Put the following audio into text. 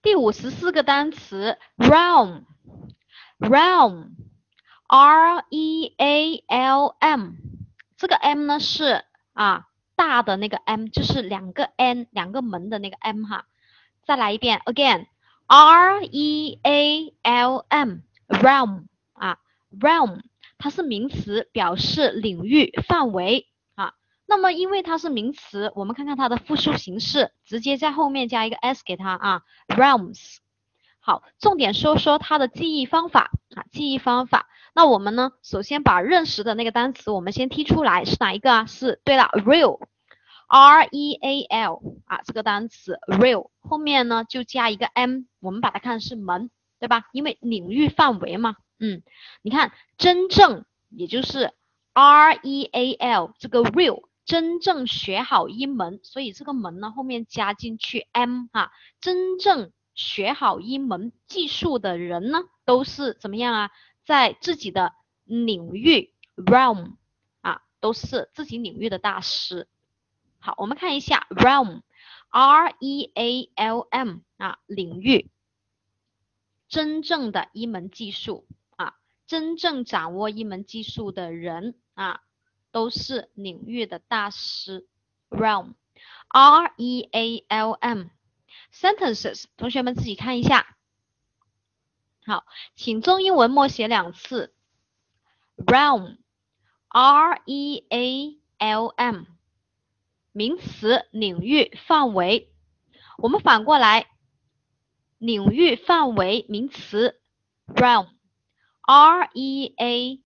第五十四个单词 realm，realm，r e a l m，这个 m 呢是啊大的那个 m，就是两个 n 两个门的那个 m 哈。再来一遍，again，r e a l m，realm 啊，realm，它是名词，表示领域范围。那么，因为它是名词，我们看看它的复数形式，直接在后面加一个 s 给它啊，realms。好，重点说说它的记忆方法啊，记忆方法。那我们呢，首先把认识的那个单词我们先踢出来，是哪一个啊？是对了，real，r e a l 啊，这个单词 real 后面呢就加一个 m，我们把它看是门，对吧？因为领域范围嘛，嗯，你看真正也就是 r e a l 这个 real。真正学好一门，所以这个门呢后面加进去 m 哈，真正学好一门技术的人呢，都是怎么样啊？在自己的领域 realm 啊，都是自己领域的大师。好，我们看一下 realm，r e a l m 啊，领域，真正的一门技术啊，真正掌握一门技术的人啊。都是领域的大师，realm，r e a l m，sentences，同学们自己看一下。好，请中英文默写两次，realm，r e a l m，名词，领域范围。我们反过来，领域范围名词，realm，r e a。